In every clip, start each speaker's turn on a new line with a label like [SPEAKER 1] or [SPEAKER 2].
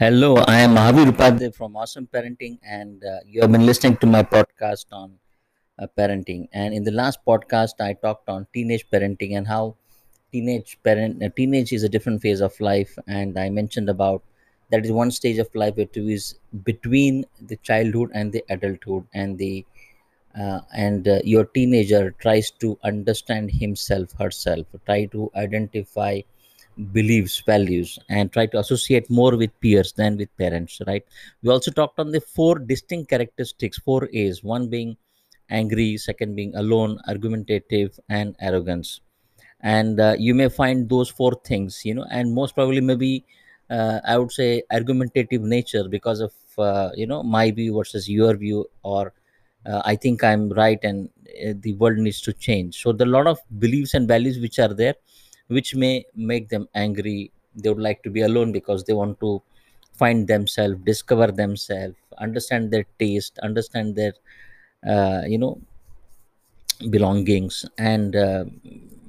[SPEAKER 1] Hello, I am Mahavir Upadhyay from Awesome Parenting, and uh, you have been listening to my podcast on uh, parenting. And in the last podcast, I talked on teenage parenting and how teenage parent uh, teenage is a different phase of life. And I mentioned about that is one stage of life it is between the childhood and the adulthood, and the uh, and uh, your teenager tries to understand himself herself try to identify beliefs values and try to associate more with peers than with parents right? We also talked on the four distinct characteristics four a's one being angry second being alone argumentative and arrogance. And uh, you may find those four things you know and most probably maybe uh, i would say argumentative nature because of uh, you know my view versus your view or uh, i think i'm right and uh, the world needs to change. So the lot of beliefs and values which are there which may make them angry. They would like to be alone because they want to find themselves discover themselves understand their taste understand their uh, you know belongings. And uh,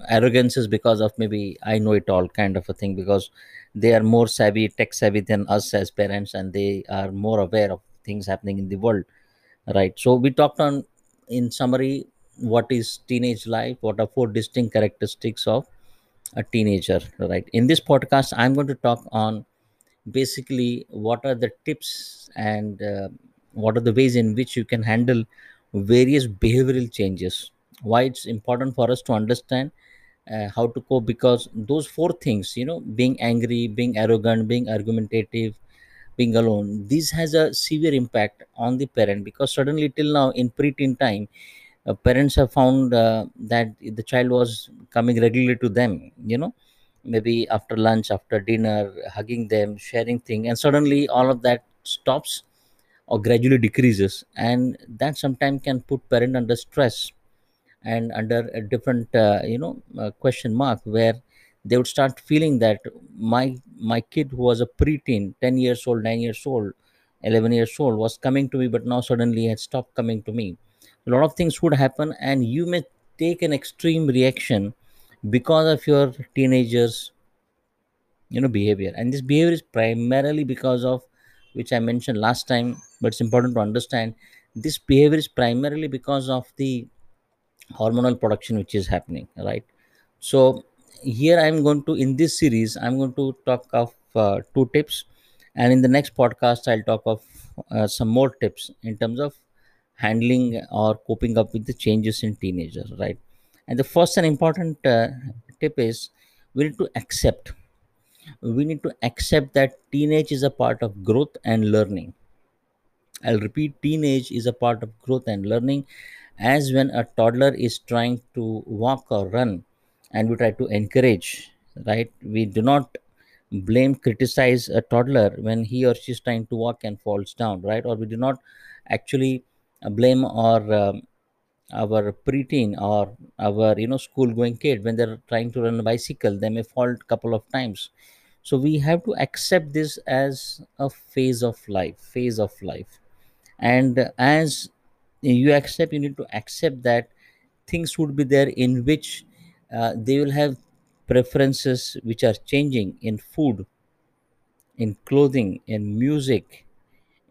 [SPEAKER 1] arrogance is because of maybe i know it all kind of a thing because they are more savvy tech savvy than us as parents and they are more aware of things happening in the world right? So we talked on in summary what is teenage life? What are four distinct characteristics of a teenager right? In this podcast i'm going to talk on basically what are the tips and uh, what are the ways in which you can handle various behavioral changes. Why it's important for us to understand uh, how to cope because those four things you know being angry being arrogant being argumentative being alone this has a severe impact on the parent because suddenly till now in preteen time uh, parents have found uh, that the child was coming regularly to them you know maybe after lunch after dinner hugging them sharing thing and suddenly all of that stops or gradually decreases and that sometimes can put parent under stress and under a different uh, you know uh, question mark where they would start feeling that my my kid who was a preteen 10 years old 9 years old 11 years old was coming to me but now suddenly had stopped coming to me a lot of things would happen and you may take an extreme reaction because of your teenagers you know behavior. And this behavior is primarily because of which i mentioned last time but it's important to understand this behavior is primarily because of the hormonal production which is happening right? So here i'm going to in this series i'm going to talk of uh, two tips. And in the next podcast i'll talk of uh, some more tips in terms of handling or coping up with the changes in teenagers right? And the first and important uh, tip is we need to accept. We need to accept that teenage is a part of growth and learning. I'll repeat teenage is a part of growth and learning. As when a toddler is trying to walk or run and we try to encourage right? We do not blame criticize a toddler when he or she is trying to walk and falls down right? Or we do not actually blame our um, our preteen or our you know school going kid when they're trying to run a bicycle. They may fall a couple of times. So we have to accept this as a phase of life phase of life. And as you accept you need to accept that things would be there in which uh, they will have preferences which are changing in food in clothing in music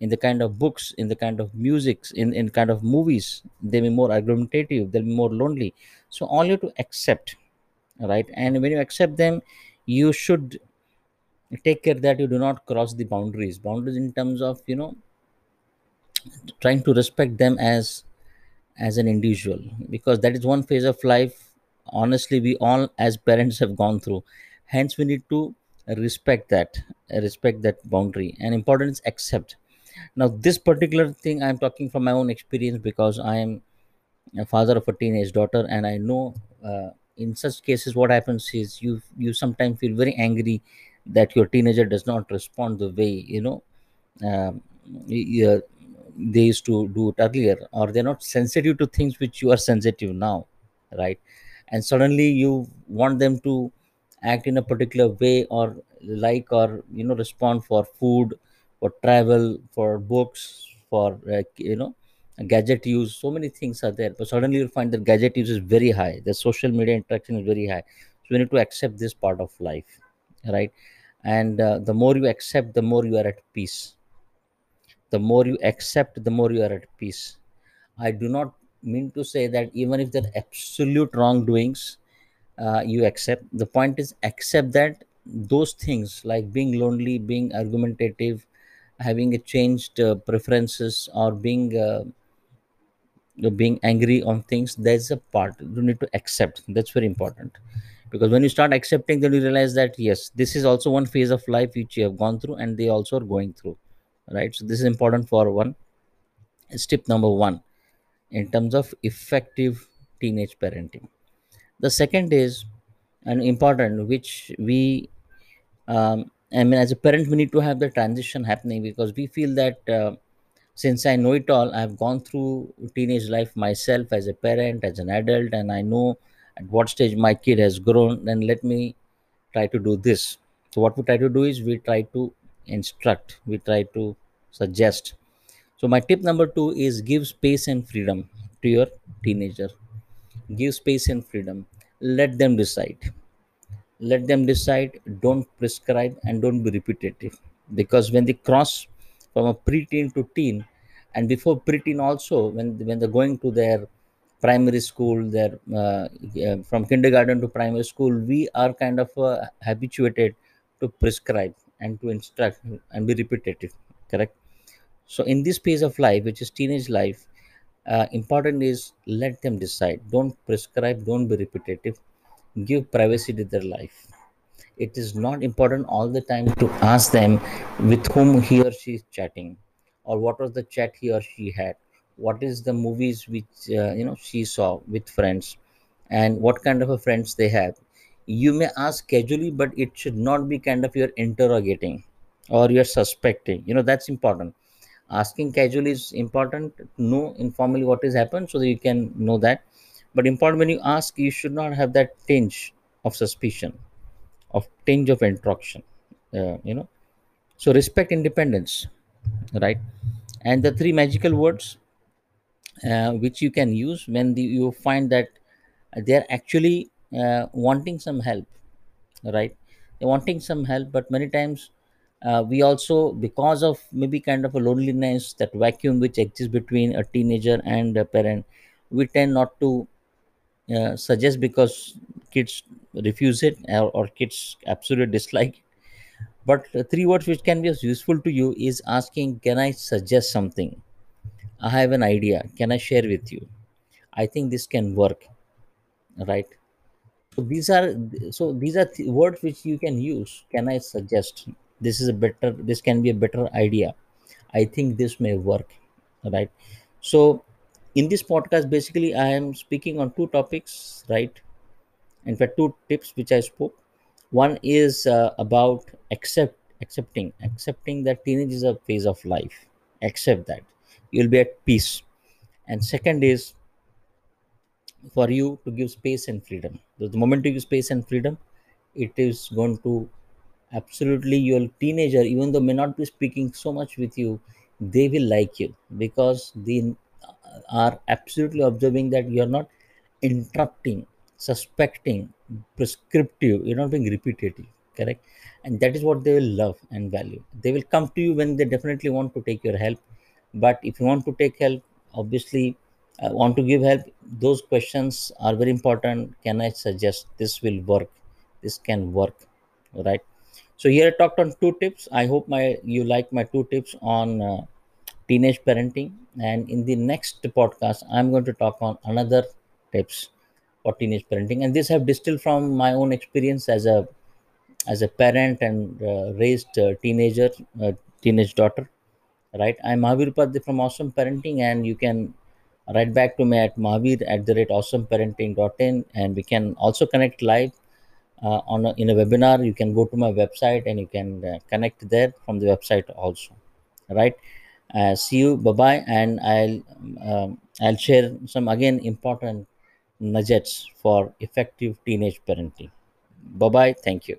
[SPEAKER 1] in the kind of books in the kind of musics in, in kind of movies they'll be more argumentative they'll be more lonely. So all you have to accept right? And when you accept them you should take care that you do not cross the boundaries. Boundaries in terms of you know trying to respect them as as an individual. Because that is one phase of life honestly we all as parents have gone through. Hence we need to respect that respect that boundary. And important is accept now this particular thing i'm talking from my own experience because i am a father of a teenage daughter and i know uh, in such cases what happens is you you sometimes feel very angry that your teenager does not respond the way you know um, y- they used to do it earlier or they're not sensitive to things which you are sensitive now right? And suddenly you want them to act in a particular way or like or you know respond for food for travel for books for you know gadget use so many things are there. But suddenly you'll find that gadget use is very high. The social media interaction is very high. So we need to accept this part of life right? And uh, the more you accept the more you are at peace. The more you accept the more you are at peace. I do not mean to say that even if there are absolute wrongdoings uh, you accept. The point is accept that those things like being lonely being argumentative having a changed uh, preferences or being uh, being angry on things there's a part you need to accept. That's very important. Because when you start accepting then you realize that yes this is also one phase of life which you have gone through and they also are going through right? So this is important for one. Step number one in terms of effective teenage parenting. The second is an important which we um, i mean as a parent we need to have the transition happening because we feel that uh, since i know it all i've gone through teenage life myself as a parent as an adult and i know at what stage my kid has grown then let me try to do this. So what we try to do is we try to instruct we try to suggest. So my tip number two is give space and freedom to your teenager. Give space and freedom. Let them decide let them decide. Don't prescribe and don't be repetitive. Because when they cross from a preteen to teen and before preteen also when when they're going to their primary school their uh, uh, from kindergarten to primary school we are kind of uh, habituated to prescribe and to instruct and be repetitive. Correct? So in this phase of life which is teenage life uh, important is let them decide. Don't prescribe don't be repetitive give privacy to their life. It is not important all the time to ask them with whom he or she is chatting or what was the chat he or she had what is the movies which uh, you know she saw with friends and what kind of a friends they have. You may ask casually but it should not be kind of you're interrogating or you're suspecting. You know that's important. Asking casually is important. To know informally what has happened so that you can know that but important when you ask you should not have that tinge of suspicion of tinge of introduction uh, you know. So respect independence right? And the three magical words uh, which you can use when the, you find that they're actually uh, wanting some help right? They're wanting some help but many times uh, we also because of maybe kind of a loneliness that vacuum which exists between a teenager and a parent we tend not to uh, suggest because kids refuse it or, or kids absolutely dislike. But three words which can be useful to you is asking can i suggest something? I have an idea. Can i share with you? I think this can work right? So these are so these are th- words which you can use. Can i suggest? This is a better this can be a better idea. I think this may work right? So in this podcast basically i am speaking on two topics right? In fact two tips which i spoke. One is uh, about accept accepting accepting that teenage is a phase of life. Accept that. You'll be at peace. And second is for you to give space and freedom. The the moment you give space and freedom it is going to absolutely your teenager even though may not be speaking so much with you they will like you because they are absolutely observing that you're not interrupting suspecting prescriptive you're not being repetitive correct? And that is what they will love and value. They will come to you when they definitely want to take your help. But if you want to take help obviously uh, want to give help those questions are very important. Can i suggest this will work? This can work right? So here i talked on two tips. I hope my you like my two tips on uh, teenage parenting. And in the next podcast i'm going to talk on another tips for teenage parenting. And this have distilled from my own experience as a as a parent and uh, raised a teenager uh, teenage daughter right? I'm mahavir Upadhyay from awesome parenting and you can write back to me at mahavir at the rate awesome awesomeparenting.in and we can also connect live uh, on a, in a webinar. You can go to my website and you can uh, connect there from the website also right uh, see you. Bye bye and i'll um, i'll share some again important nuggets for effective teenage parenting. Bye bye thank you